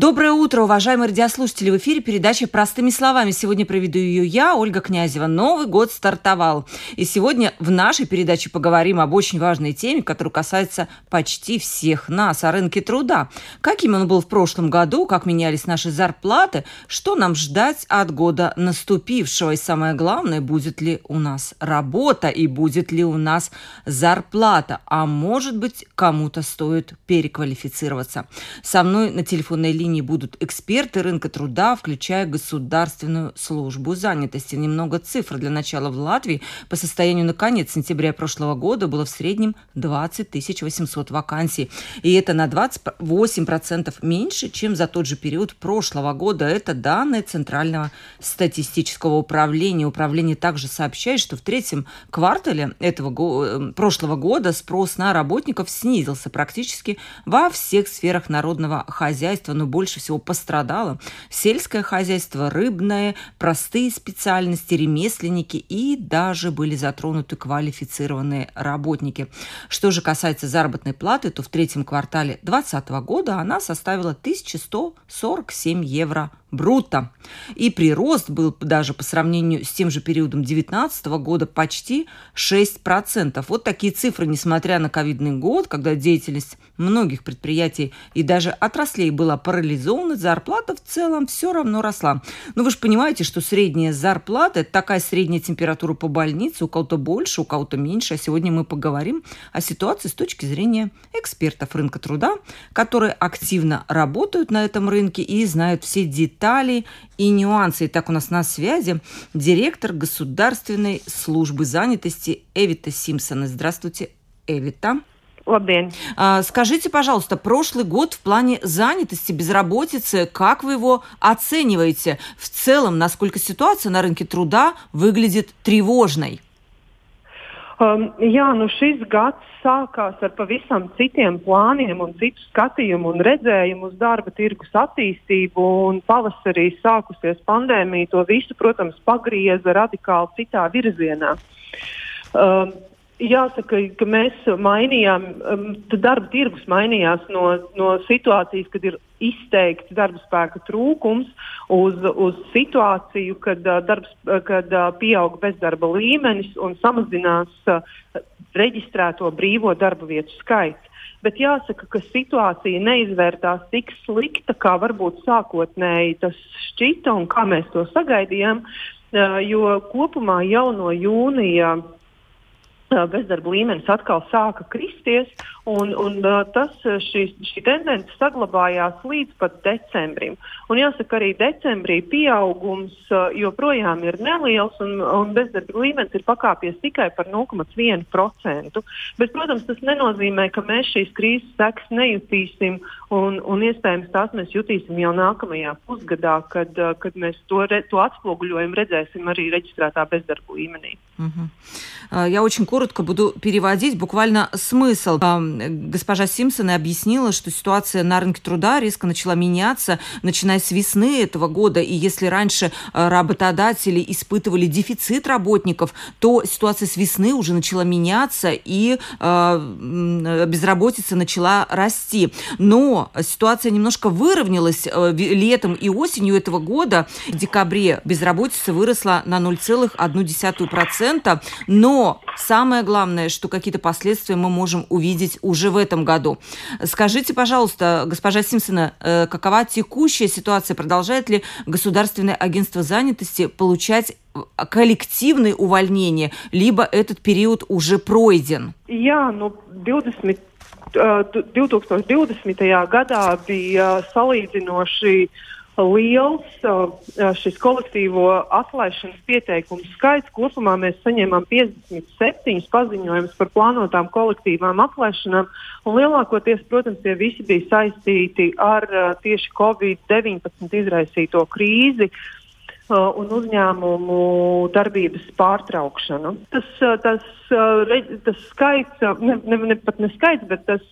Доброе утро, уважаемые радиослушатели! В эфире передача «Простыми словами». Сегодня проведу ее я, Ольга Князева. Новый год стартовал. И сегодня в нашей передаче поговорим об очень важной теме, которая касается почти всех нас, о рынке труда. Каким он был в прошлом году, как менялись наши зарплаты, что нам ждать от года наступившего. И самое главное, будет ли у нас работа и будет ли у нас зарплата. А может быть, кому-то стоит переквалифицироваться. Со мной на телефонной линии линии будут эксперты рынка труда, включая государственную службу занятости. Немного цифр для начала в Латвии. По состоянию на конец сентября прошлого года было в среднем 20 800 вакансий. И это на 28% меньше, чем за тот же период прошлого года. Это данные Центрального статистического управления. Управление также сообщает, что в третьем квартале этого го- э, прошлого года спрос на работников снизился практически во всех сферах народного хозяйства, но больше всего пострадало сельское хозяйство, рыбное, простые специальности, ремесленники и даже были затронуты квалифицированные работники. Что же касается заработной платы, то в третьем квартале 2020 года она составила 1147 евро брута. И прирост был даже по сравнению с тем же периодом 2019 года почти 6%. Вот такие цифры, несмотря на ковидный год, когда деятельность многих предприятий и даже отраслей была парализована, зарплата в целом все равно росла. Но вы же понимаете, что средняя зарплата – это такая средняя температура по больнице, у кого-то больше, у кого-то меньше. А сегодня мы поговорим о ситуации с точки зрения экспертов рынка труда, которые активно работают на этом рынке и знают все детали детали и нюансы. Итак, у нас на связи директор Государственной службы занятости Эвита Симпсона. Здравствуйте, Эвита. Лабдень. А, скажите, пожалуйста, прошлый год в плане занятости, безработицы, как вы его оцениваете? В целом, насколько ситуация на рынке труда выглядит тревожной? Um, jā, nu šis gads sākās ar pavisam citiem plāniem un citu skatījumu un redzējumu uz darba tirgus attīstību. Pavasarī sākusies pandēmija to visu, protams, pagrieza radikāli citā virzienā. Um, Jāsaka, ka mēs mainījām, um, darba tirgus mainījās no, no situācijas, kad ir izteikts darba spēka trūkums, uz, uz situāciju, kad, uh, darbs, kad uh, pieaug bezdarba līmenis un samazinās uh, reģistrēto brīvo darba vietu skaits. Bet jāsaka, ka situācija neizvērtās tik slikta, kā varbūt sākotnēji tas šķita un kā mēs to sagaidījām, jo kopumā jau no jūnija bezdarba līmenis atkal sāka kristies, un, un tas, šī, šī tendence saglabājās līdz pat decembrim. Un jāsaka, arī decembrī pieaugums joprojām ir neliels, un, un bezdarba līmenis ir pakāpies tikai par 0,1%. Bet, protams, tas nenozīmē, ka mēs šīs krīzes sekas nejutīsim, un, un iespējams tās mēs jutīsim jau nākamajā pusgadā, kad, kad mēs to, re, to atspoguļojumu redzēsim arī reģistrētā bezdarba līmenī. Uh -huh. Я очень коротко буду переводить буквально смысл. Госпожа Симпсон объяснила, что ситуация на рынке труда резко начала меняться, начиная с весны этого года. И если раньше работодатели испытывали дефицит работников, то ситуация с весны уже начала меняться, и безработица начала расти. Но ситуация немножко выровнялась летом и осенью этого года. В декабре безработица выросла на 0,1%. Но самое главное, что какие-то последствия мы можем увидеть уже в этом году. Скажите, пожалуйста, госпожа Симпсона, э, какова текущая ситуация? Продолжает ли Государственное агентство занятости получать коллективные увольнения, либо этот период уже пройден? Jā, nu 20 2020. gadā bija salīdzinoši liels šis kolektīvo atlaišanas pieteikumu skaits. Kopumā mēs saņēmām 57 paziņojumus par plānotām kolektīvām atlaišanām. Lielākoties, protams, tie visi bija saistīti ar tieši Covid-19 izraisīto krīzi. Un uzņēmumu darbības pārtraukšanu. Tas, tas, tas skaits, ne, ne, ne pat ne skaits, bet tas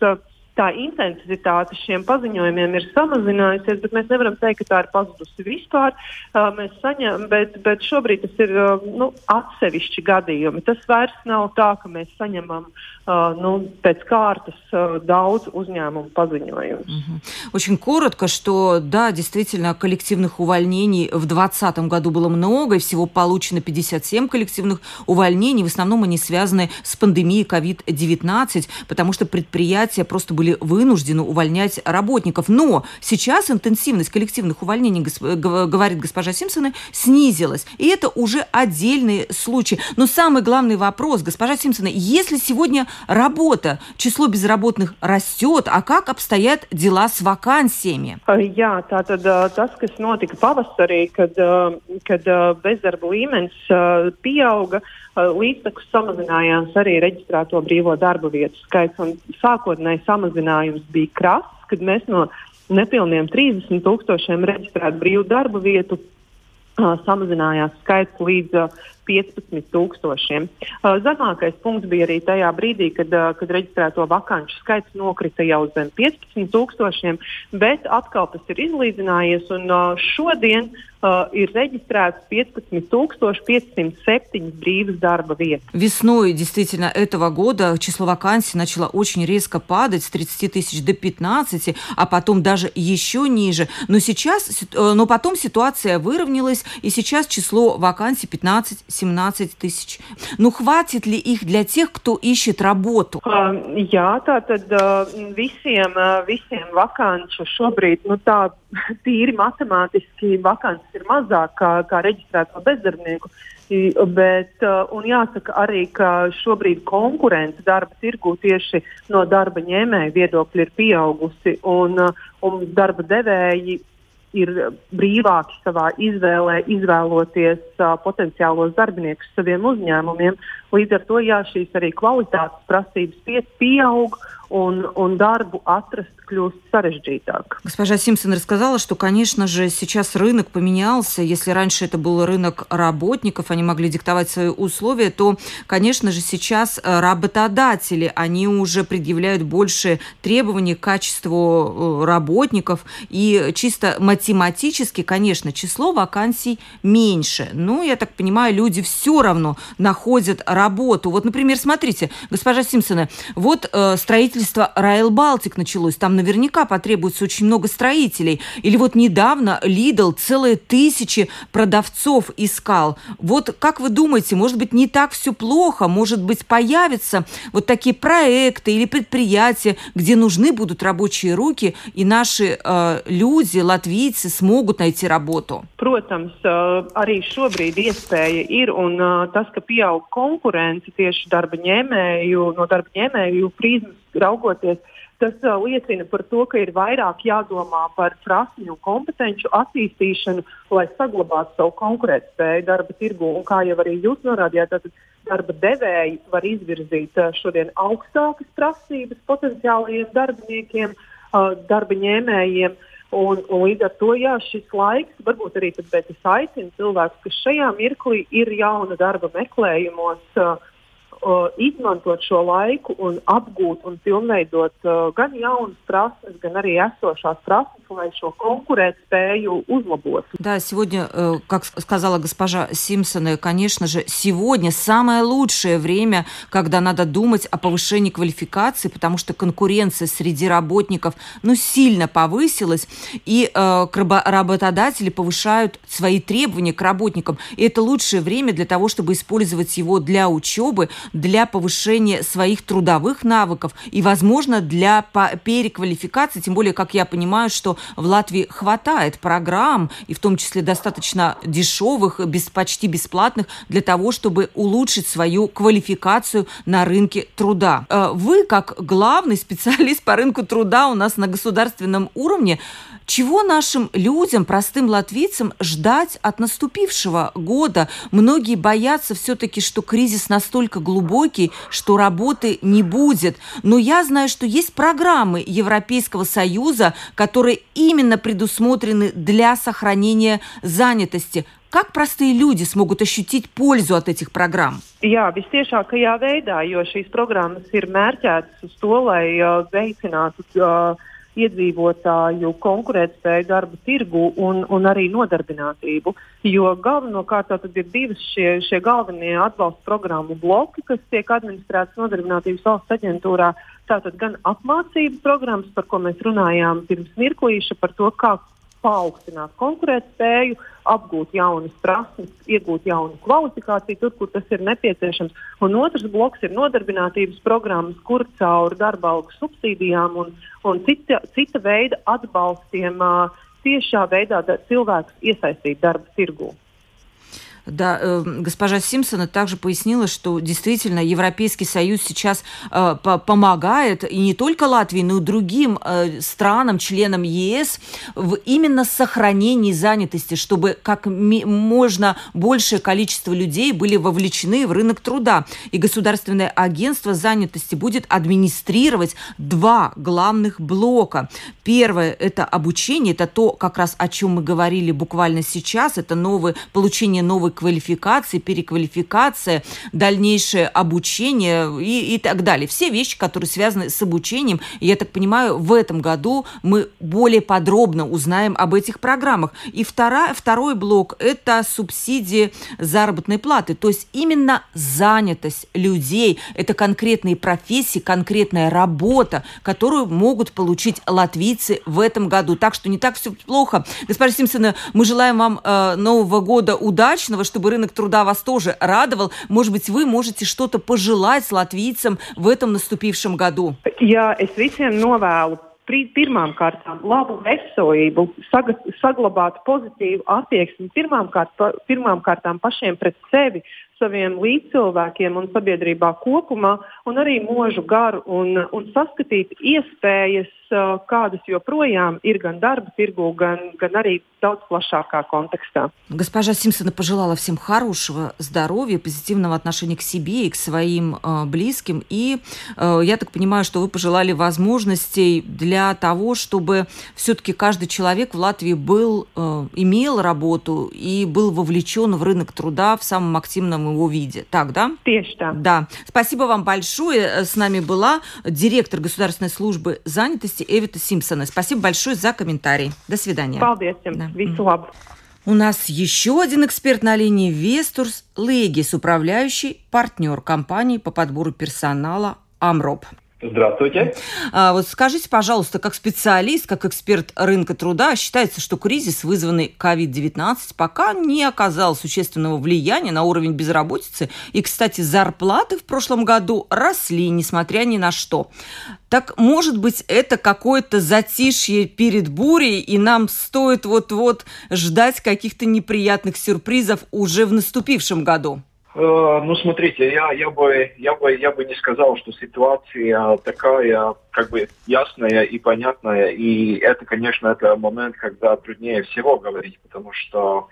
tā intensitāte šiem paziņojumiem ir samazinājusies, bet mēs nevaram teikt, ka tā ir pazudusi vispār. Uh, mēs saņem, bet, bet šobrīd tas ir uh, nu, atsevišķi gadījumi. Tas vairs nav tā, ka mēs saņemam uh, ну, пēc kārtas uh, daudz uzņēmumu позвоню. Очень коротко, что да, действительно, коллективных увольнений в 2020 году было много, и всего получено 57 коллективных увольнений. В основном они связаны с пандемией COVID-19, потому что предприятия просто были вынуждены увольнять работников. Но сейчас интенсивность коллективных увольнений, говорит госпожа Симпсона, снизилась. И это уже отдельный случай. Но самый главный вопрос, госпожа Симпсона, если сегодня работа, число безработных растет, а как обстоят dела с vakānsijiem? Jā, tātad tas, kas notika pavasarī, kad, kad bezdarba līmenis līdztekus samazinājās arī reģistrēto brīvo darba vietu skaits. Sākotnēji samazinājums bija krass, kad mēs no nepilniem 30 tūkstošiem reģistrētu brīvu darba vietu samazinājās skaits līdz 15 tūkstošiem. Zemākais punkts bija arī tajā brīdī, kad, kad reģistrēto vakanču skaits nokrita jau zem 15 tūkstošiem, bet atkal tas ir izlīdzinājies un šodien uh, ir reģistrēts 15 507 брīvas дарба вет. Весной действительно этого года число вакансий начало очень резко падать с 30 тысяч до 15, а потом даже еще ниже. Но сейчас, но потом ситуация выровнялась, и сейчас число вакансий 15-17 тысяч. Ну хватит ли их для тех, кто ищет работу? Uh, jā, tā tad uh, visiem, visiem vakanču šobrīd, nu tā tīri matemātiski vakants ir mazāk kā, kā reģistrēto bezdarbnieku. Bet, un jāsaka arī, ka šobrīd konkurence darba tirgū tieši no darba ņēmēja viedokļa ir pieaugusi, un, un darba devēji ir brīvāki savā izvēlē, izvēloties uh, potenciālos darbiniekus saviem uzņēmumiem. Līdz ar to jā, šīs arī kvalitātes prasības pieaug un, un darbu atrast кļūst sarežģītāk. Госпожа Симпсон рассказала, что, конечно же, сейчас рынок поменялся. Если раньше это был рынок работников, они могли диктовать свои условия, то, конечно же, сейчас э, работодатели, они уже предъявляют больше требований к качеству э, работников. И чисто математически, конечно, число вакансий меньше. Но, я так понимаю, люди все равно находят работу. Вот, например, смотрите, госпожа Симпсона, вот э, строительство Райл Балтик началось. Там наверняка потребуется очень много строителей. Или вот недавно Lidl целые тысячи продавцов искал. Вот как вы думаете, может быть, не так все плохо? Может быть, появятся вот такие проекты или предприятия, где нужны будут рабочие руки, и наши э, люди, латвийцы, смогут найти работу? Protams, arī šobrīd iespēja ir, un tas, ka pieaug konkurence tieši darba ņēmēju, no darba ņēmēju prizmas Tas uh, liecina par to, ka ir vairāk jādomā par prasmju un kompetenci attīstīšanu, lai saglabātu savu konkurētspēju darba tirgu. Un kā jau arī jūs norādījāt, tad darba devēji var izvirzīt uh, šodien augstākas prasības potenciālajiem darbiniekiem, uh, darba ņēmējiem. Un, un līdz ar to jā, šis laiks, varbūt arī tāpēc es aicinu cilvēkus, kas šajā mirklī ir jauna darba meklējumos, uh, uh, izmantot šo laiku un apgūt un pilnveidot uh, gan jaunas prasmes, gan arī esošās prasmes, lai šo конкурентspēju узлобот. Да, сегодня, э, как сказала госпожа Симпсон, конечно же, сегодня самое лучшее время, когда надо думать о повышении квалификации, потому что конкуренция среди работников ну, сильно повысилась, и э, работодатели повышают свои требования к работникам. И это лучшее время для того, чтобы использовать его для учебы, для повышения своих трудовых навыков и, возможно, для переквалификации, тем более, как я понимаю, что в Латвии хватает программ, и в том числе достаточно дешевых, без, почти бесплатных, для того, чтобы улучшить свою квалификацию на рынке труда. Э, вы, как главный специалист по рынку труда у нас на государственном уровне, чего нашим людям, простым латвийцам, ждать от наступившего года? Многие боятся все-таки, что кризис настолько глубокий, что работы не будет. Но я знаю, что есть программы Европейского Союза, которые именно предусмотрены для сохранения занятости. как простые люди смогут ощутить пользу от этих программ? Jā, visciešākajā veidā, jo šīs programmas ir mērķētas uz to, lai uh, veicinātu uh, iedzīvotāju konkurētspēju darba tirgu un, un arī nodarbinātību. Jo galvenokārt ir divas šie, šie galvenie atbalsta programmu bloki, kas tiek administrētas nodarbinātības valsts aģentūrā. Tātad gan apmācību programmas, par ko mēs runājām pirms mirklīša, par to, kā paaugstināt konkurētspēju, apgūt jaunas prasmes, iegūt jaunu kvalifikāciju tur, kur tas ir nepieciešams. Un otrs bloks ir nodarbinātības programmas, kur caur darba algu subsīdijām un, un cita, cita veida atbalstiem uh, tiešā veidā cilvēkus iesaistīt darba tirgū. Да, э, госпожа Симпсона также пояснила, что действительно Европейский Союз сейчас э, помогает и не только Латвии, но и другим э, странам, членам ЕС в именно сохранении занятости, чтобы как можно большее количество людей были вовлечены в рынок труда. И Государственное агентство занятости будет администрировать два главных блока. Первое – это обучение, это то, как раз о чем мы говорили буквально сейчас, это новое, получение новой квалификации, переквалификация, дальнейшее обучение и, и так далее. Все вещи, которые связаны с обучением. Я так понимаю, в этом году мы более подробно узнаем об этих программах. И вторая, второй блок – это субсидии заработной платы. То есть именно занятость людей, это конкретные профессии, конкретная работа, которую могут получить латвийцы в этом году. Так что не так все плохо. Господин Симпсон, мы желаем вам э, Нового года удачного, чтобы рынок труда вас тоже радовал. Может быть, вы можете что-то пожелать латвийцам в этом наступившем году? Jā, es visiem novēlu pirmām kārtām labu veselību, saga, saglabāt pozitīvu attieksmi pirmām, kārt, pirmām kārtām pašiem pret sevi, saviem līdzcilvēkiem un sabiedrībā kopumā, un arī mūžu garu un, un saskatīt iespējas, kādas joprojām ir gan darba tirgu, gan, gan arī daudz plašākā контекста. Госпожа Симпсона пожелала всем хорошего здоровья, позитивного отношения к себе и к своим э, близким. И э, я так понимаю, что вы пожелали возможностей для того, чтобы все-таки каждый человек в Латвии был, э, имел работу и был вовлечен в рынок труда в самом активном его виде. Так, да? Точно. Да. Спасибо вам большое. С нами была директор Государственной службы занятости Эвита Симпсона. Спасибо большое за комментарий. До свидания. Paldies Да. Visu У нас еще один эксперт на линии Вестурс Легис, управляющий партнер компании по подбору персонала Амроб. Здравствуйте. А, вот скажите, пожалуйста, как специалист, как эксперт рынка труда, считается, что кризис, вызванный COVID-19, пока не оказал существенного влияния на уровень безработицы. И, кстати, зарплаты в прошлом году росли, несмотря ни на что. Так, может быть, это какое-то затишье перед бурей, и нам стоит вот-вот ждать каких-то неприятных сюрпризов уже в наступившем году? Э, ну, смотрите, я, я, бы, я, бы, я бы не сказал, что ситуация такая как бы ясная и понятная. И это, конечно, это момент, когда труднее всего говорить, потому что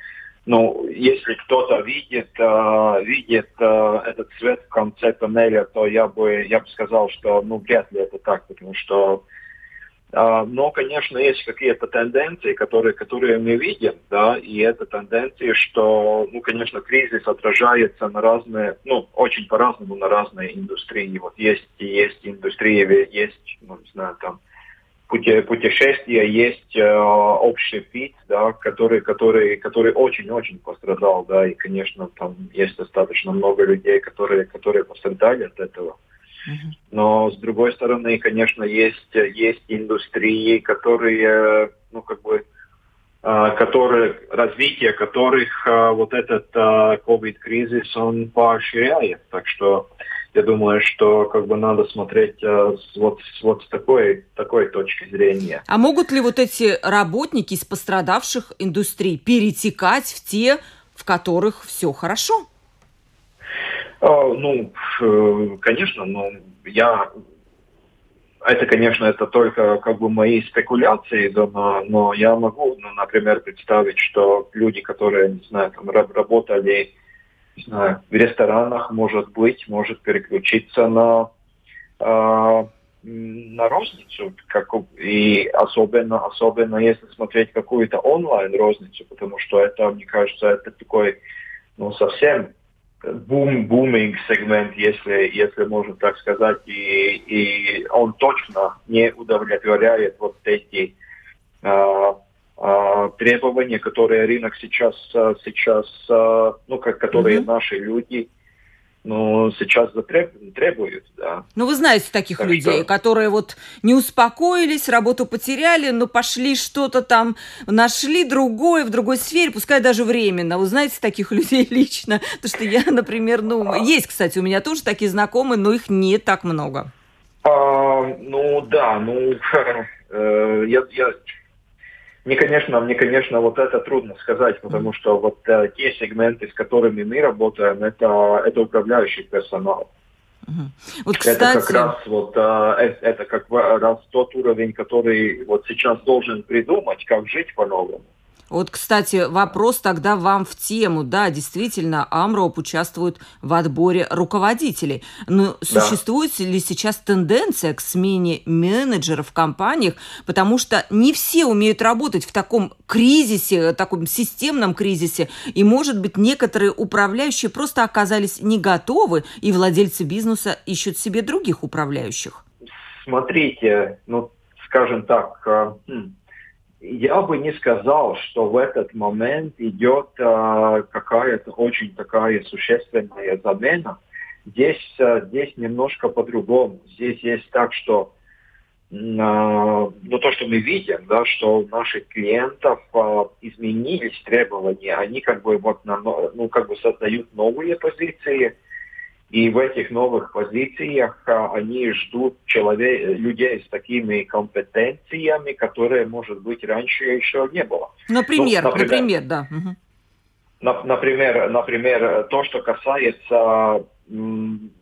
ну, если кто-то видит, э, видит э, этот свет в конце тоннеля, то я бы, я бы сказал, что ну, вряд ли это так, потому что но, конечно, есть какие-то тенденции, которые, которые мы видим, да, и это тенденции, что, ну, конечно, кризис отражается на разные, ну, очень по-разному на разные индустрии. Вот есть, есть индустрии, есть, ну, не знаю, там, путешествия, есть э, общий фит, да, который, который, который очень-очень пострадал, да, и, конечно, там есть достаточно много людей, которые, которые пострадали от этого. Но с другой стороны, конечно, есть, есть индустрии, которые, ну, как бы, а, которые, развитие которых а, вот этот а, COVID-кризис, он поощряет. Так что я думаю, что как бы надо смотреть вот, вот с такой, такой точки зрения. А могут ли вот эти работники из пострадавших индустрий перетекать в те, в которых все хорошо? А, ну, э, конечно, но я это, конечно, это только как бы мои спекуляции, но, но я могу, ну, например, представить, что люди, которые, не знаю, там работали, не знаю, в ресторанах, может быть, может переключиться на, э, на розницу, как, и особенно, особенно если смотреть какую-то онлайн-розницу, потому что это, мне кажется, это такой, ну, совсем бум, буминг сегмент, если, если можно так сказать, и, и он точно не удовлетворяет вот эти а, а, требования, которые рынок сейчас, сейчас ну, как, которые mm-hmm. наши люди ну, сейчас требуют, да. Ну, вы знаете таких так людей, что... которые вот не успокоились, работу потеряли, но пошли что-то там, нашли другое в другой сфере, пускай даже временно. Вы знаете таких людей лично? Потому что я, например, ну, а... есть, кстати, у меня тоже такие знакомые, но их не так много. А, ну, да, ну, э, я, я мне, конечно, мне, конечно, вот это трудно сказать, потому что вот э, те сегменты, с которыми мы работаем, это, это управляющий персонал. Вот, кстати... Это как раз вот э, это как раз тот уровень, который вот сейчас должен придумать, как жить по-новому. Вот, кстати, вопрос тогда вам в тему. Да, действительно, Амроп участвует в отборе руководителей. Но да. существует ли сейчас тенденция к смене менеджеров в компаниях? Потому что не все умеют работать в таком кризисе, таком системном кризисе. И, может быть, некоторые управляющие просто оказались не готовы, и владельцы бизнеса ищут себе других управляющих. Смотрите, ну, скажем так, э, я бы не сказал, что в этот момент идет э, какая-то очень такая существенная замена. Здесь, э, здесь немножко по-другому. Здесь есть так, что э, ну, то, что мы видим, да, что у наших клиентов э, изменились требования, они как бы вот на, ну, как бы создают новые позиции, и в этих новых позициях а, они ждут человек, людей с такими компетенциями, которые, может быть, раньше еще не было. Например, ну, например, например да. Например, например, то, что касается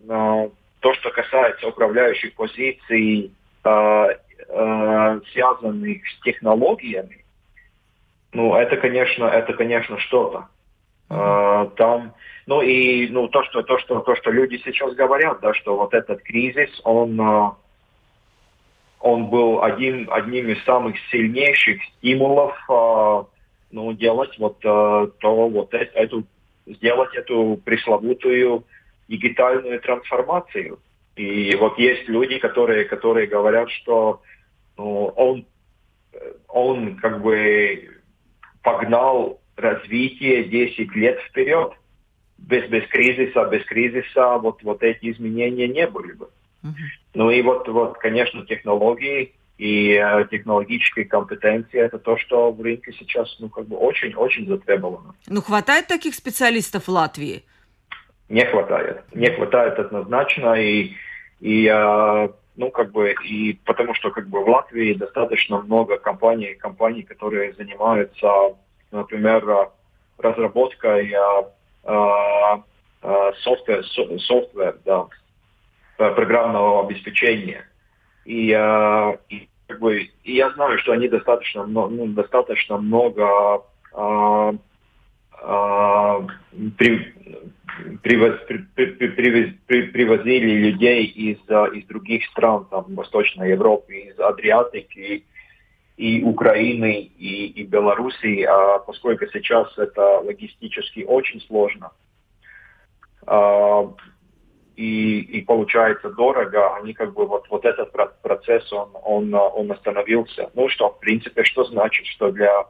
а, то, что касается управляющих позиций, а, связанных с технологиями, ну, это, конечно, это, конечно, что-то. Там ну и ну, то, что, то, что, то, что люди сейчас говорят, да, что вот этот кризис, он, а, он был один, одним из самых сильнейших стимулов а, ну, делать вот а, то, вот эту, сделать эту пресловутую дигитальную трансформацию. И вот есть люди, которые, которые говорят, что ну, он, он как бы погнал развитие 10 лет вперед без, без кризиса, без кризиса вот, вот эти изменения не были бы. Uh-huh. Ну и вот, вот, конечно, технологии и э, технологические компетенции это то, что в рынке сейчас ну, как бы очень-очень затребовано. Ну, хватает таких специалистов в Латвии? Не хватает. Не хватает однозначно. И, и э, ну, как бы, и потому что как бы в Латвии достаточно много компаний, компаний, которые занимаются, например, разработкой э, software, software да, программного обеспечения. И, и, как бы, и я знаю, что они достаточно, ну, достаточно много а, а, при, привоз, при, при, привоз, при, привозили людей из, из других стран, там, Восточной Европы, из Адриатики, и Украины, и, и Белоруссии, а поскольку сейчас это логистически очень сложно, а, и, и получается дорого, они как бы вот, вот этот процесс, он, он, он остановился. Ну что, в принципе, что значит, что для,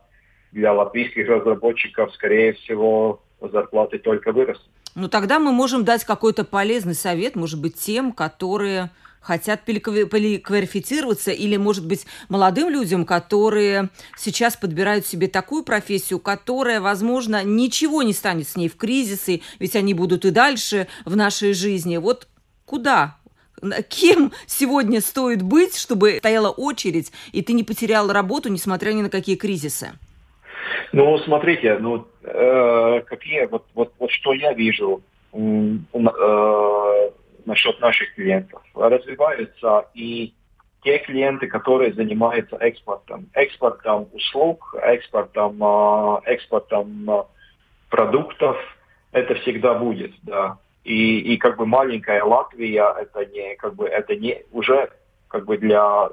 для латвийских разработчиков, скорее всего, зарплаты только вырастут. Ну тогда мы можем дать какой-то полезный совет, может быть, тем, которые хотят переквалифицироваться или, может быть, молодым людям, которые сейчас подбирают себе такую профессию, которая, возможно, ничего не станет с ней в кризисы, ведь они будут и дальше в нашей жизни. Вот куда кем сегодня стоит быть, чтобы стояла очередь, и ты не потерял работу, несмотря ни на какие кризисы? Ну, смотрите, ну, э, какие, вот, вот, вот что я вижу, э, насчет наших клиентов. Развиваются и те клиенты, которые занимаются экспортом. Экспортом услуг, экспортом, а, экспортом а, продуктов. Это всегда будет, да. И, и как бы маленькая Латвия, это не, как бы, это не, уже как бы для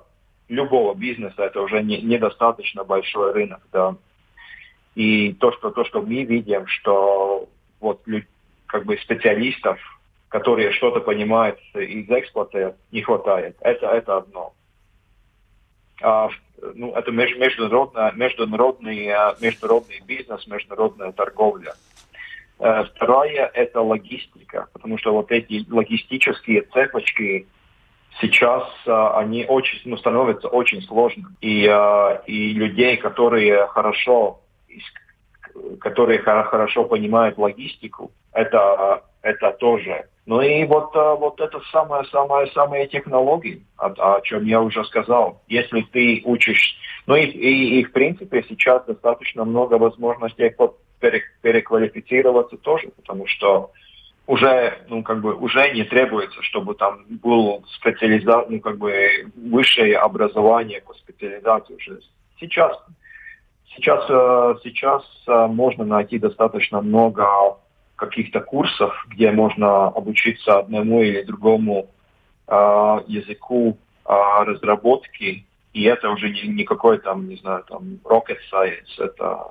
любого бизнеса это уже не, недостаточно большой рынок, да. И то, что, то, что мы видим, что вот как бы специалистов, которые что-то понимают из экспорта, не хватает. Это, это одно. А, ну, это международный, международный, международный бизнес, международная торговля. Э, второе – это логистика, потому что вот эти логистические цепочки сейчас э, они очень, ну, становятся очень сложными. И, и людей, которые хорошо, которые хорошо понимают логистику, это, это тоже ну и вот, а, вот это самое-самое-самые технологии, о, о чем я уже сказал. Если ты учишь, ну и, и, и в принципе сейчас достаточно много возможностей переквалифицироваться тоже, потому что уже, ну, как бы, уже не требуется, чтобы там был специализа... ну, как бы, высшее образование по специализации уже. Сейчас, сейчас, э, сейчас э, можно найти достаточно много каких-то курсов, где можно обучиться одному или другому э, языку э, разработки, и это уже не, не какой там, не знаю, там rocket science, это,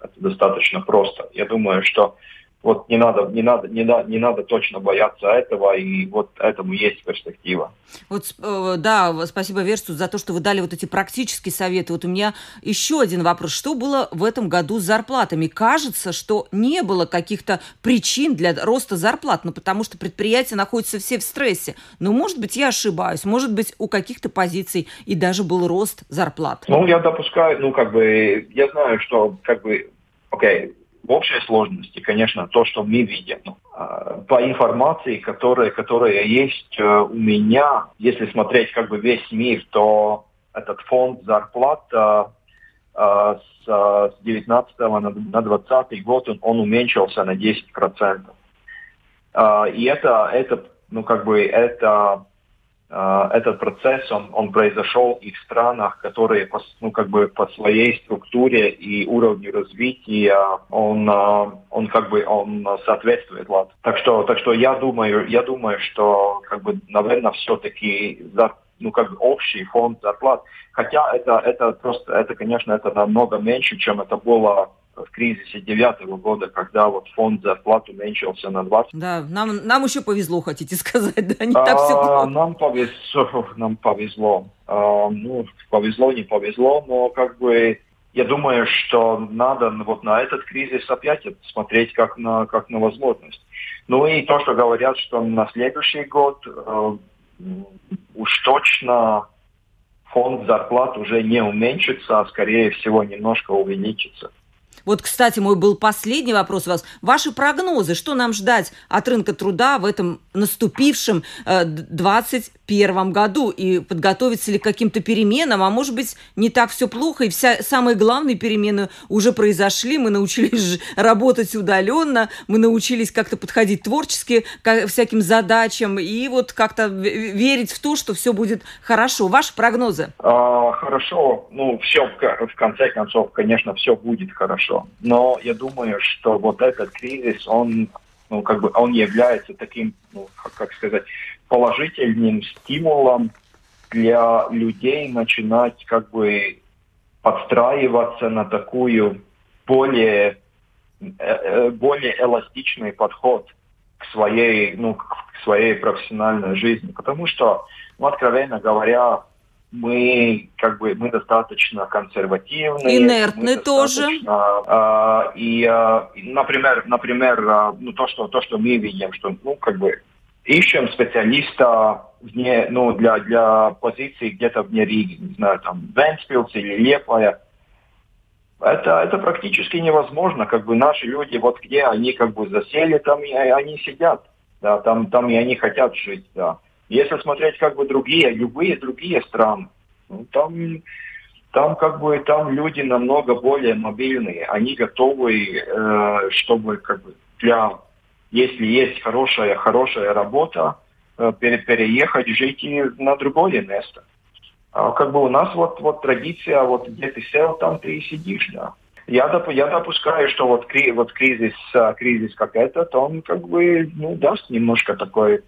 это достаточно просто. Я думаю, что вот не надо, не надо, не надо, не надо точно бояться этого, и вот этому есть перспектива. Вот, э, да, спасибо Версту за то, что вы дали вот эти практические советы. Вот у меня еще один вопрос. Что было в этом году с зарплатами? Кажется, что не было каких-то причин для роста зарплат, ну, потому что предприятия находятся все в стрессе. Но, может быть, я ошибаюсь, может быть, у каких-то позиций и даже был рост зарплат. Ну, я допускаю, ну, как бы, я знаю, что, как бы, окей, okay, в общей сложности, конечно, то, что мы видим. А, по информации, которая, которая есть э, у меня, если смотреть как бы весь мир, то этот фонд зарплат э, э, с 19 на 20 год он, он уменьшился на 10%. И это, это, ну, как бы, это а, этот процесс, он, он произошел и в странах, которые по, ну, как бы по своей структуре и уровню развития, он, а, он как бы он соответствует ЛАД. Так что, так что я думаю, я думаю, что как бы, наверное, все-таки ну, как бы общий фонд зарплат, хотя это, это просто, это, конечно, это намного меньше, чем это было в кризисе девятого года, когда вот фонд зарплат уменьшился на 20. Да, нам, нам еще повезло, хотите сказать, да? Не так все плохо. Нам повезло, нам повезло. А, ну, повезло, не повезло, но как бы я думаю, что надо вот на этот кризис опять смотреть как на, как на возможность. Ну и то, что говорят, что на следующий год э, уж точно фонд зарплат уже не уменьшится, а скорее всего немножко увеличится. Вот, кстати, мой был последний вопрос у вас. Ваши прогнозы, что нам ждать от рынка труда в этом наступившем э, 2021 году? И подготовиться ли к каким-то переменам? А может быть, не так все плохо, и вся, самые главные перемены уже произошли. Мы научились работать удаленно, мы научились как-то подходить творчески к всяким задачам и вот как-то верить в то, что все будет хорошо. Ваши прогнозы? А, хорошо. Ну, все в конце концов, конечно, все будет хорошо но я думаю, что вот этот кризис, он, ну, как бы, он является таким, ну, как сказать, положительным стимулом для людей начинать как бы подстраиваться на такую более, э, э, более эластичный подход к своей, ну, к своей профессиональной жизни. Потому что, ну, откровенно говоря, мы как бы мы достаточно консервативны. Инертны тоже. Э, и, э, например, например, э, ну то что то что мы видим, что ну как бы ищем специалиста вне, ну для для позиции где-то вне Риги, не знаю там Венспилс или Лепая. Это, это практически невозможно. Как бы наши люди, вот где они как бы засели, там и они сидят. Да, там, там и они хотят жить, да. Если смотреть как бы другие, любые другие страны, ну, там, там как бы там люди намного более мобильные, они готовы, э, чтобы как бы для, если есть хорошая хорошая работа, э, переехать жить и на другое место. А как бы у нас вот вот традиция, вот где ты сел, там ты и сидишь, да. Я, доп, я допускаю, что вот, кри, вот кризис, кризис как этот, он как бы ну, даст немножко такой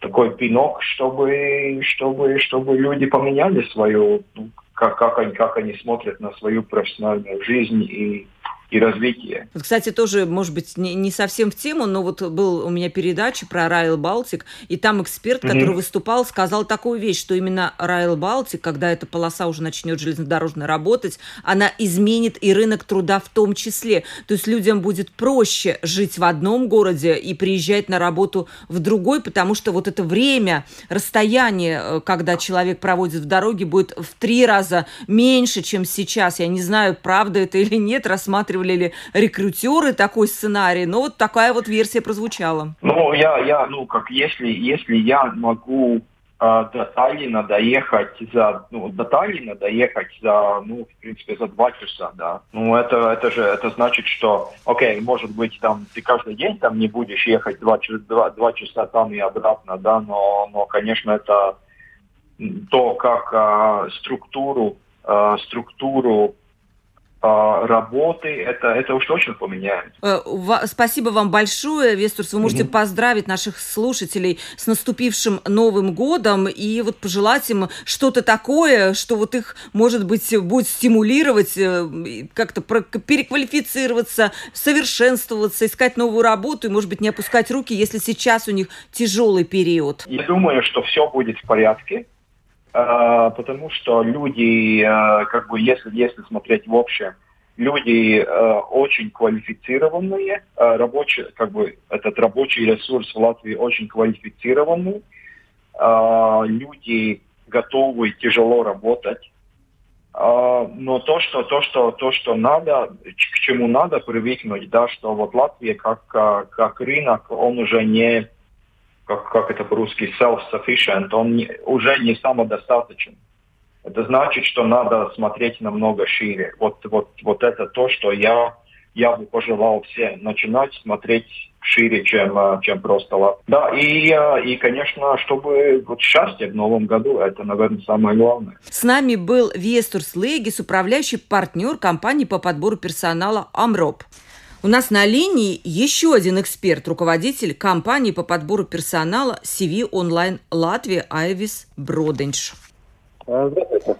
такой пинок, чтобы, чтобы, чтобы люди поменяли свою, ну, как, как, они, как они смотрят на свою профессиональную жизнь и и развития. Вот, кстати, тоже, может быть, не, не совсем в тему, но вот был у меня передача про Райл Балтик, и там эксперт, mm-hmm. который выступал, сказал такую вещь, что именно Райл Балтик, когда эта полоса уже начнет железнодорожно работать, она изменит и рынок труда в том числе. То есть людям будет проще жить в одном городе и приезжать на работу в другой, потому что вот это время, расстояние, э, когда человек проводит в дороге, будет в три раза меньше, чем сейчас. Я не знаю, правда это или нет, рассматривать рассматривали ли рекрутеры такой сценарий, но вот такая вот версия прозвучала. Ну, я, я ну, как если, если я могу э, до Таллина доехать за, ну, до Таллина доехать за, ну, в принципе, за два часа, да. Ну, это, это же, это значит, что, окей, может быть, там, ты каждый день там не будешь ехать два, два, два часа там и обратно, да, но, но конечно, это то, как э, структуру, э, структуру а, работы, это, это уж точно поменяет. Э, спасибо вам большое, Вестурс. Вы можете угу. поздравить наших слушателей с наступившим Новым годом и вот пожелать им что-то такое, что вот их, может быть, будет стимулировать, э, как-то переквалифицироваться, совершенствоваться, искать новую работу и, может быть, не опускать руки, если сейчас у них тяжелый период. Я думаю, что все будет в порядке а, потому что люди, а, как бы, если, если смотреть в общем, люди а, очень квалифицированные, рабочий, как бы, этот рабочий ресурс в Латвии очень квалифицированный, люди готовы тяжело работать, но то, что, то, что, то, что надо, к чему надо привыкнуть, да, что вот Латвия как, как рынок, он уже не как, как это по-русски, self-sufficient, он не, уже не самодостаточен. Это значит, что надо смотреть намного шире. Вот, вот, вот это то, что я, я бы пожелал всем начинать смотреть шире, чем, э, чем просто лап. Да, и, э, и, конечно, чтобы вот счастье в новом году, это, наверное, самое главное. С нами был Вестурс Легис, управляющий партнер компании по подбору персонала «Амроп». У нас на линии еще один эксперт, руководитель компании по подбору персонала CV Online Латвия Айвис Броденш. Здравствуйте.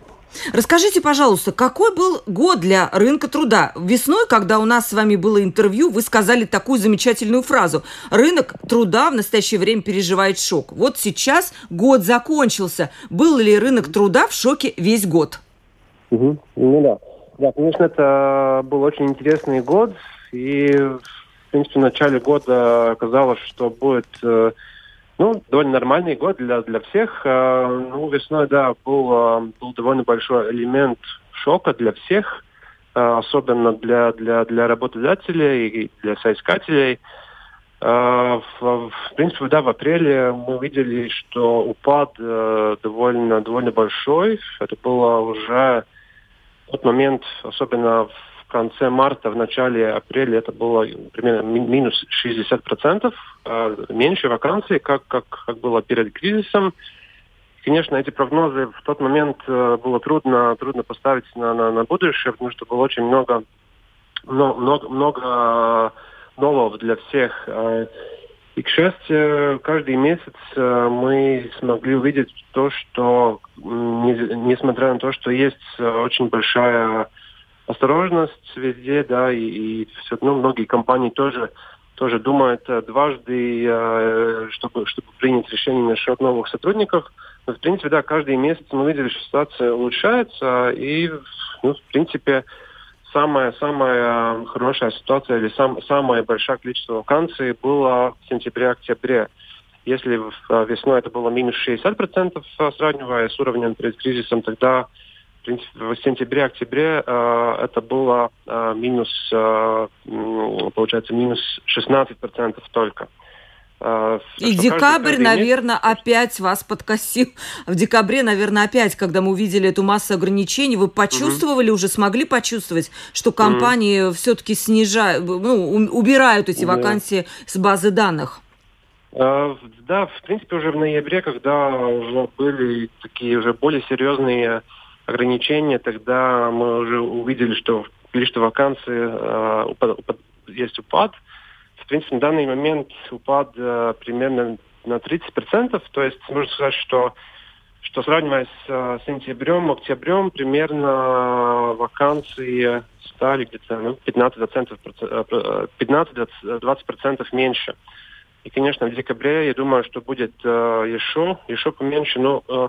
Расскажите, пожалуйста, какой был год для рынка труда? Весной, когда у нас с вами было интервью, вы сказали такую замечательную фразу. Рынок труда в настоящее время переживает шок. Вот сейчас год закончился. Был ли рынок труда в шоке весь год? Угу. Ну да. Да, конечно, это был очень интересный год и, в принципе, в начале года казалось, что будет э, ну, довольно нормальный год для, для всех. Э, ну, весной, да, был, э, был довольно большой элемент шока для всех, особенно для, для, для работодателей и для соискателей. В, в принципе, да, в апреле мы видели, что упад довольно, довольно большой. Это было уже тот момент, особенно в конце марта, в начале апреля это было примерно минус 60%, а меньше вакансий, как, как, как было перед кризисом. Конечно, эти прогнозы в тот момент э, было трудно, трудно поставить на, на, на будущее, потому что было очень много, много, много нового для всех. Э, и, к счастью, каждый месяц э, мы смогли увидеть то, что, несмотря на то, что есть очень большая осторожность везде, да, и, и все равно ну, многие компании тоже тоже думают э, дважды, э, чтобы, чтобы принять решение насчет новых сотрудников. Но, в принципе, да, каждый месяц мы видели, что ситуация улучшается, и, ну, в принципе, самая, самая хорошая ситуация или сам, самое большое количество вакансий было в сентябре-октябре. Если весной это было минус 60%, сравнивая с уровнем перед кризисом, тогда в сентябре-октябре э, это было э, минус, э, получается, минус 16% только. Uh, и декабрь, каждый, наверное, месяц... опять вас подкосил. В декабре, наверное, опять, когда мы увидели эту массу ограничений, вы почувствовали, mm-hmm. уже смогли почувствовать, что компании mm-hmm. все-таки снижают, ну, убирают эти yeah. вакансии с базы данных? Uh, да, в принципе, уже в ноябре, когда уже были такие уже более серьезные ограничения, тогда мы уже увидели, что количество вакансий э, упад, есть упад. В принципе, на данный момент упад э, примерно на 30%. То есть можно сказать, что что сравнивая с э, сентябрем, октябрем, примерно вакансии стали где-то ну, 15-20% 15 меньше. И, конечно, в декабре, я думаю, что будет э, еще, еще поменьше. Но э,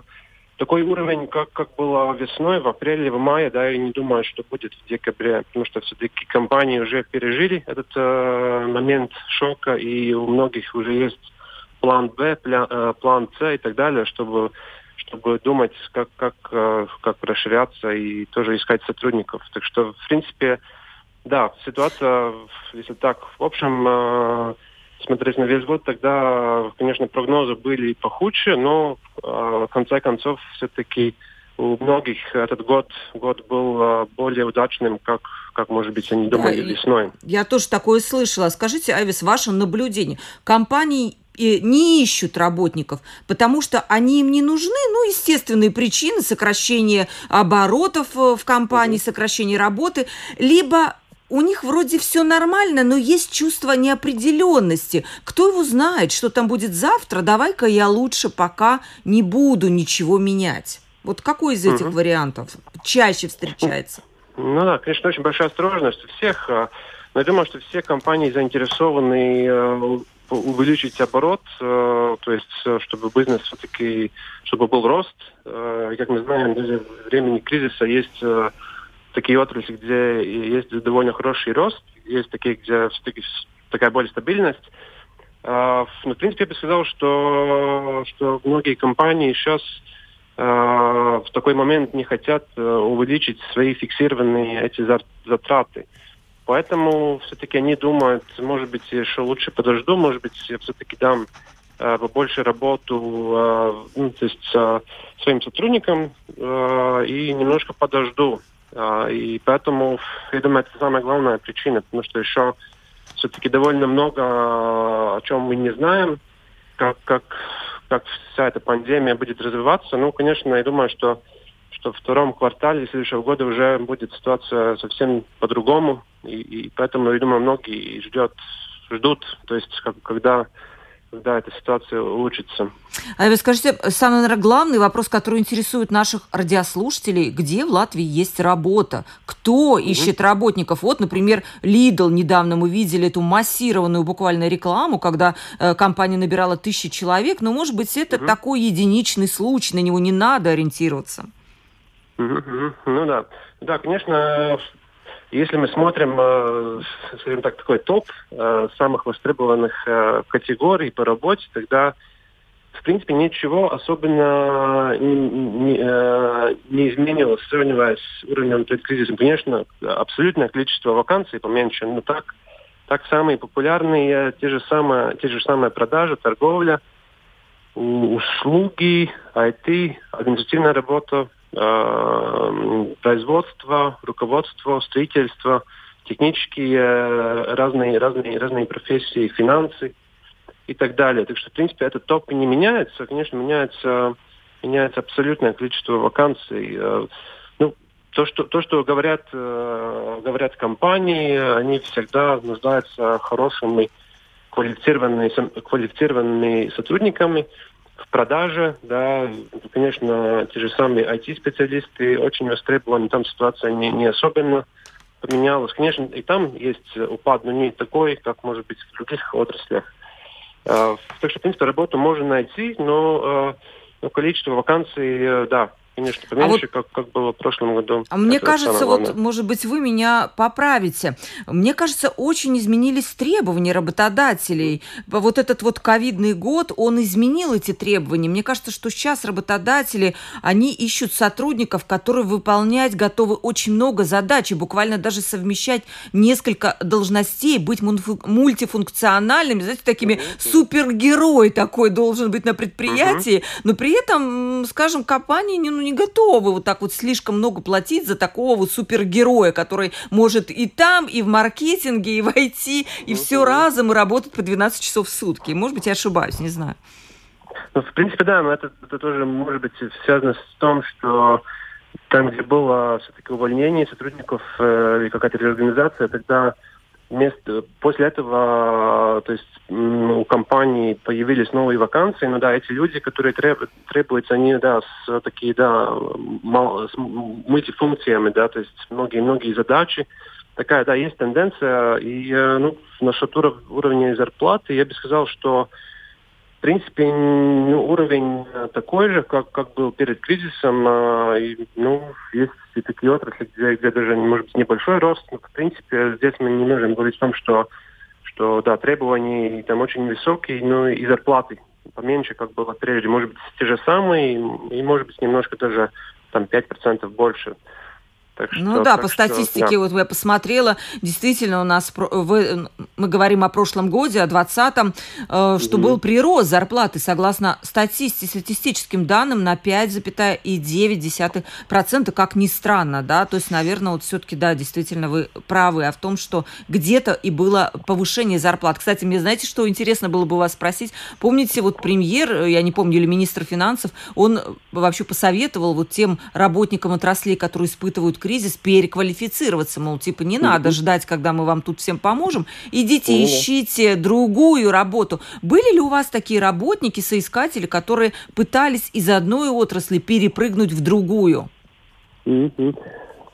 такой уровень, как, как было весной, в апреле, в мае, да, я не думаю, что будет в декабре, потому что все-таки компании уже пережили этот э, момент шока, и у многих уже есть план Б, э, план С и так далее, чтобы чтобы думать, как, как, э, как расширяться и тоже искать сотрудников. Так что, в принципе, да, ситуация, если так, в общем, э, смотреть на весь год, тогда, конечно, прогнозы были похудше, но э, в конце концов все-таки у многих этот год, год был более удачным, как, как может быть, они думали да, весной. Я тоже такое слышала. Скажите, Айвис, ваше наблюдение. Компании не ищут работников, потому что они им не нужны, ну, естественные причины, сокращение оборотов э, в компании, сокращение работы, либо у них вроде все нормально, но есть чувство неопределенности. Кто его знает, что там будет завтра? Давай-ка я лучше пока не буду ничего менять. Вот какой из этих угу. вариантов чаще встречается? Ну да, конечно, очень большая осторожность у всех. А, но я думаю, что все компании заинтересованы э, увеличить оборот, э, то есть э, чтобы бизнес все-таки, чтобы был рост. Как мы знаем, даже в времени кризиса есть такие отрасли, где есть довольно хороший рост, есть такие, где такая более стабильность. Но, в принципе, я бы сказал, что, что многие компании сейчас в такой момент не хотят увеличить свои фиксированные эти затраты. Поэтому все-таки они думают, может быть, еще лучше подожду, может быть, я все-таки дам э, больше работу э, ну, то есть, э, своим сотрудникам э, и немножко подожду. Э, и поэтому, я думаю, это самая главная причина, потому что еще все-таки довольно много, о чем мы не знаем, как, как, как вся эта пандемия будет развиваться. Ну, конечно, я думаю, что что в втором квартале следующего года уже будет ситуация совсем по-другому. И, и поэтому, я думаю, многие ждет, ждут, то есть как, когда когда эта ситуация улучшится. А вы скажите, самый, наверное, главный вопрос, который интересует наших радиослушателей, где в Латвии есть работа? Кто угу. ищет работников? Вот, например, Lidl, недавно мы видели эту массированную буквально рекламу, когда э, компания набирала тысячи человек, но, может быть, это угу. такой единичный случай, на него не надо ориентироваться. Ну да. Да, конечно, если мы смотрим, э, скажем так, такой топ э, самых востребованных э, категорий по работе, тогда в принципе ничего особенно не, не, не изменилось, сравнивая с уровнем перед. Конечно, абсолютное количество вакансий поменьше, но так, так самые популярные те же самые, те же самые продажи, торговля, услуги, IT, административная работа, производство, руководство, строительство, технические э, разные, разные, разные профессии, финансы и так далее. Так что, в принципе, этот топ не меняется. Конечно, меняется, меняется абсолютное количество вакансий. Э, ну, то, что, то, что говорят, говорят компании, они всегда нуждаются хорошими квалифицированными, квалифицированными сотрудниками, в продаже, да, конечно, те же самые IT-специалисты очень востребованы, там ситуация не, не особенно поменялась. Конечно, и там есть упад, но не такой, как может быть в других отраслях. Uh, так что, в принципе, работу можно найти, но, uh, но количество вакансий, uh, да, конечно, поменьше, а вот, как, как было в прошлом году. А мне кажется, вот, может быть, вы меня поправите. Мне кажется, очень изменились требования работодателей. Вот этот вот ковидный год, он изменил эти требования. Мне кажется, что сейчас работодатели, они ищут сотрудников, которые выполнять готовы очень много задач, и буквально даже совмещать несколько должностей, быть мультифункциональными, знаете, такими супергерой такой должен быть на предприятии, но при этом, скажем, компании не, ну, не готовы вот так вот слишком много платить за такого вот супергероя, который может и там, и в маркетинге, и в IT, и ну, все разом, и работать по 12 часов в сутки. Может быть, я ошибаюсь, не знаю. Ну, в принципе, да, но это, это тоже может быть связано с тем, что там, где было все-таки увольнение сотрудников э, или какая-то реорганизация, тогда вместо, после этого то есть, у компании появились новые вакансии, но да, эти люди, которые треб, требуются, они, да, с такие, да, мал, с мультифункциями, да, то есть многие-многие задачи. Такая, да, есть тенденция, и, ну, насчет уровня зарплаты я бы сказал, что в принципе, ну, уровень такой же, как, как был перед кризисом. Э, и, ну, есть и такие отрасли, где, где даже, может быть, небольшой рост. Но, в принципе, здесь мы не можем говорить о том, что, что да, требования там очень высокие, ну и зарплаты поменьше, как было прежде. Может быть, те же самые, и, может быть, немножко даже там 5% больше. Так ну что, ну да, по статистике, что, да. вот я посмотрела, действительно у нас, в, мы говорим о прошлом годе, о 20-м, э, что угу. был прирост зарплаты, согласно статистике, статистическим данным, на 5,9%, как ни странно, да, то есть, наверное, вот все-таки, да, действительно вы правы, а в том, что где-то и было повышение зарплат. Кстати, мне знаете, что интересно было бы вас спросить? Помните, вот премьер, я не помню, или министр финансов, он вообще посоветовал вот тем работникам отраслей, которые испытывают кризис, кризис переквалифицироваться, мол, типа не надо ждать, когда мы вам тут всем поможем, идите ищите другую работу. Были ли у вас такие работники, соискатели, которые пытались из одной отрасли перепрыгнуть в другую? Ну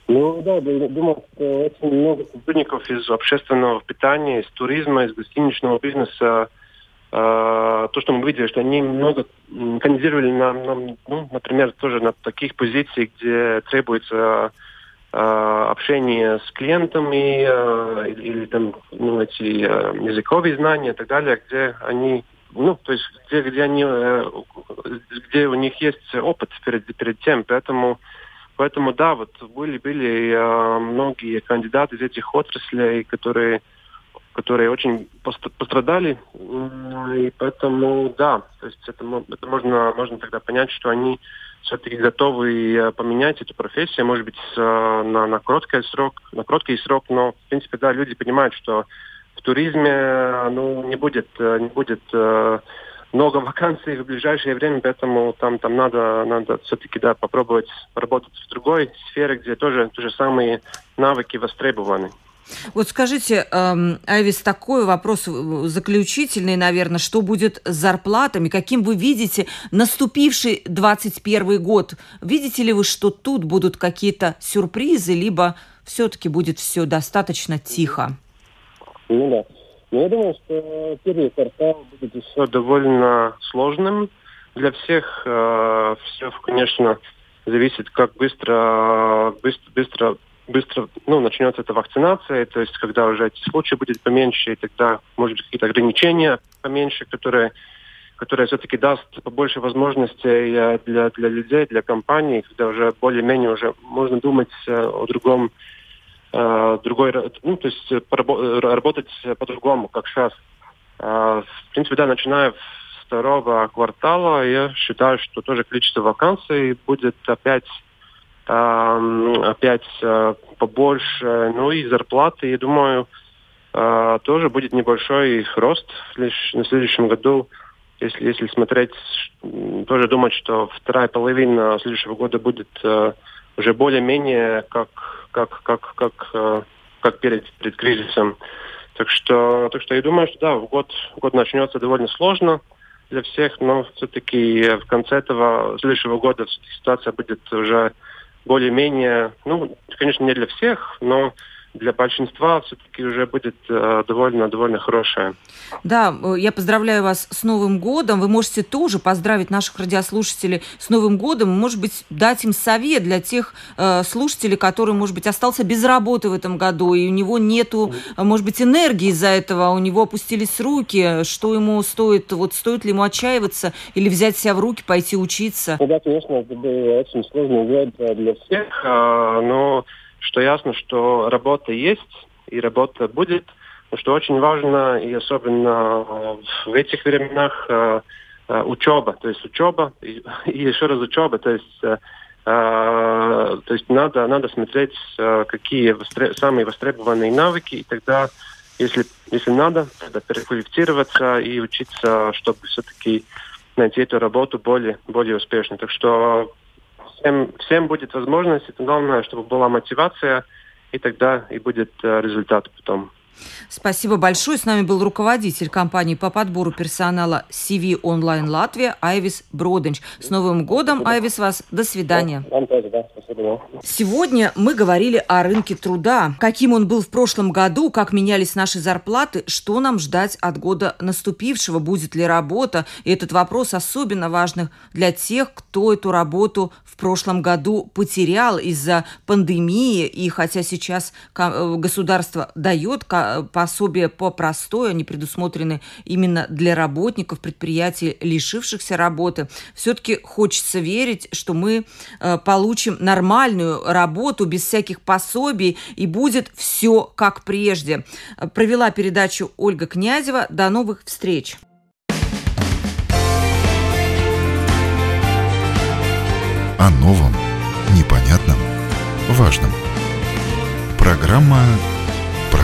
да, думаю, что очень много сотрудников из общественного питания, из туризма, из гостиничного бизнеса, э, то, что мы видели, что они много кандидировали на, на ну, например, тоже на таких позициях, где требуется общение с клиентами э, или, или там ну, эти э, языковые знания и так далее, где они ну, то есть где, где они, где у них есть опыт перед, перед тем, поэтому, поэтому да, вот были, были э, многие кандидаты из этих отраслей, которые, которые очень пострадали, и поэтому да, то есть это, это можно, можно тогда понять, что они все-таки готовы э, поменять эту профессию, может быть, э, на, на короткий срок, на короткий срок, но, в принципе, да, люди понимают, что в туризме, э, ну, не будет, не будет много вакансий в ближайшее время, поэтому там, там надо, надо все-таки да, попробовать работать в другой сфере, где тоже те же самые навыки востребованы. Вот скажите, эм, Айвис, такой вопрос заключительный, наверное, что будет с зарплатами? Каким вы видите наступивший 21 год? Видите ли вы, что тут будут какие-то сюрпризы, либо все-таки будет все достаточно тихо? Ну да. Но ну, я думаю, что первый квартал будет еще довольно сложным для всех. Э, все, конечно, зависит, как быстро, быстро, быстро быстро ну, начнется эта вакцинация, то есть когда уже эти случаи будет поменьше, и тогда, может быть, какие-то ограничения поменьше, которые, которые все-таки даст побольше возможностей э, для, для людей, для компаний, когда уже более-менее уже можно думать э, о другом, э, другой, ну, то есть работать по-другому, как сейчас. В принципе, да, начиная с второго квартала, я считаю, что тоже количество вакансий будет опять опять э, побольше. Ну и зарплаты, я думаю, э, тоже будет небольшой рост лишь на следующем году. Если, если смотреть, тоже думать, что вторая половина следующего года будет э, уже более-менее как, как, как, как, как перед, перед кризисом. Так что, так что я думаю, что да, год, год начнется довольно сложно для всех, но все-таки в конце этого следующего года ситуация будет уже более-менее, ну, конечно, не для всех, но для большинства все-таки уже будет э, довольно довольно хорошая. Да, э, я поздравляю вас с Новым годом. Вы можете тоже поздравить наших радиослушателей с Новым годом, может быть, дать им совет для тех э, слушателей, которые, может быть, остался без работы в этом году, и у него нету, может быть, энергии из-за этого, а у него опустились руки. Что ему стоит, вот стоит ли ему отчаиваться или взять себя в руки, пойти учиться? Ну да, конечно, это был очень сложный год для всех, но что ясно, что работа есть и работа будет, но что очень важно, и особенно э, в этих временах, э, э, учеба, то есть учеба и, и еще раз учеба, то есть то есть надо, надо смотреть, какие востре- самые востребованные навыки, и тогда, если, если надо, тогда переквалифицироваться и учиться, чтобы все-таки найти эту работу более, более успешно. Так что всем, всем будет возможность. Это главное, чтобы была мотивация, и тогда и будет э, результат потом. Спасибо большое. С нами был руководитель компании по подбору персонала CV Online Латвия Айвис Броденч. С Новым годом, Айвис, вас. До свидания. Вам тоже, да. Спасибо. Сегодня мы говорили о рынке труда. Каким он был в прошлом году, как менялись наши зарплаты, что нам ждать от года наступившего, будет ли работа. И этот вопрос особенно важный для тех, кто эту работу в прошлом году потерял из-за пандемии. И хотя сейчас э, государство дает пособия по простой, они предусмотрены именно для работников предприятий, лишившихся работы. Все-таки хочется верить, что мы э, получим нормальную работу без всяких пособий и будет все как прежде. Провела передачу Ольга Князева. До новых встреч! О новом, непонятном, важном. Программа